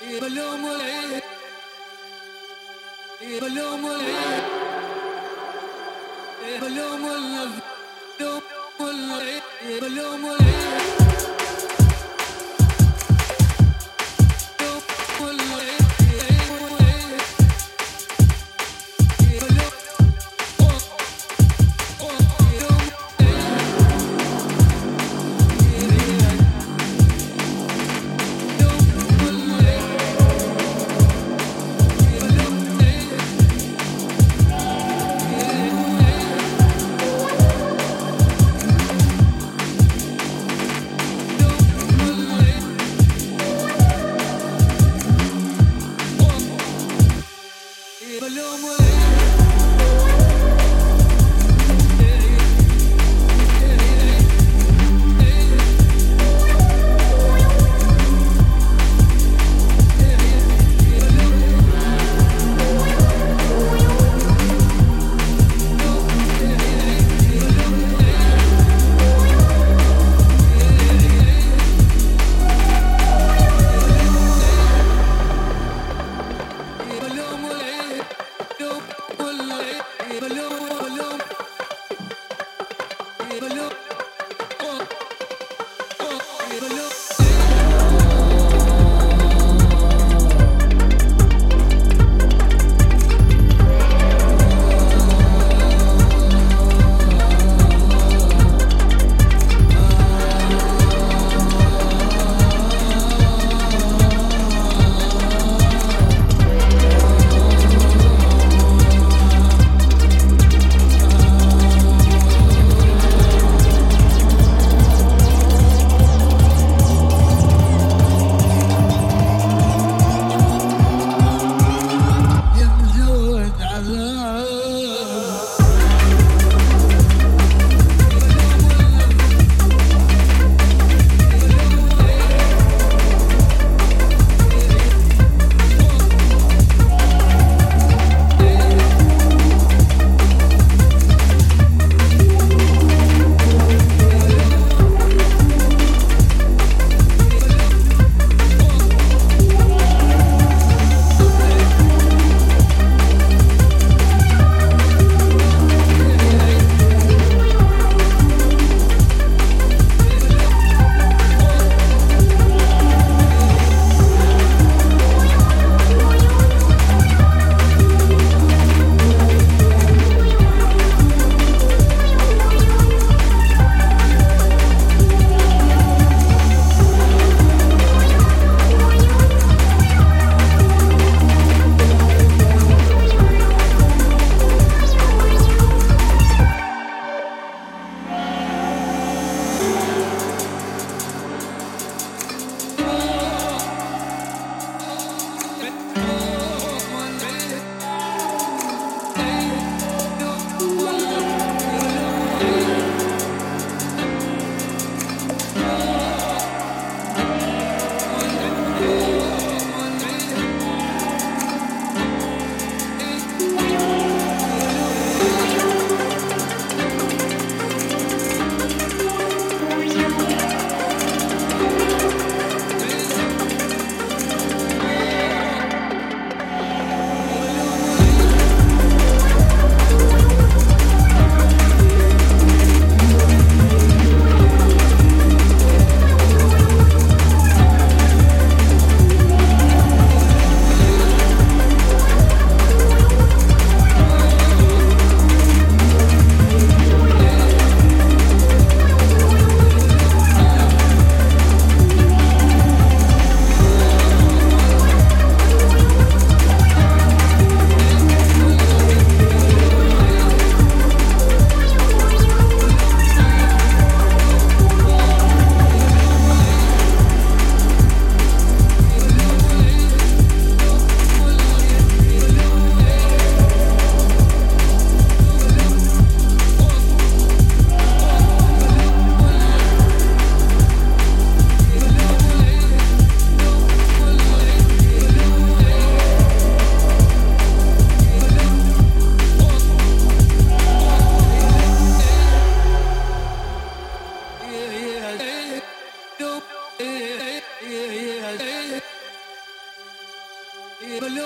بلوم العين بلوم العين بلوم العين volume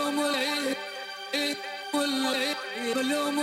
بلوم العين بلوم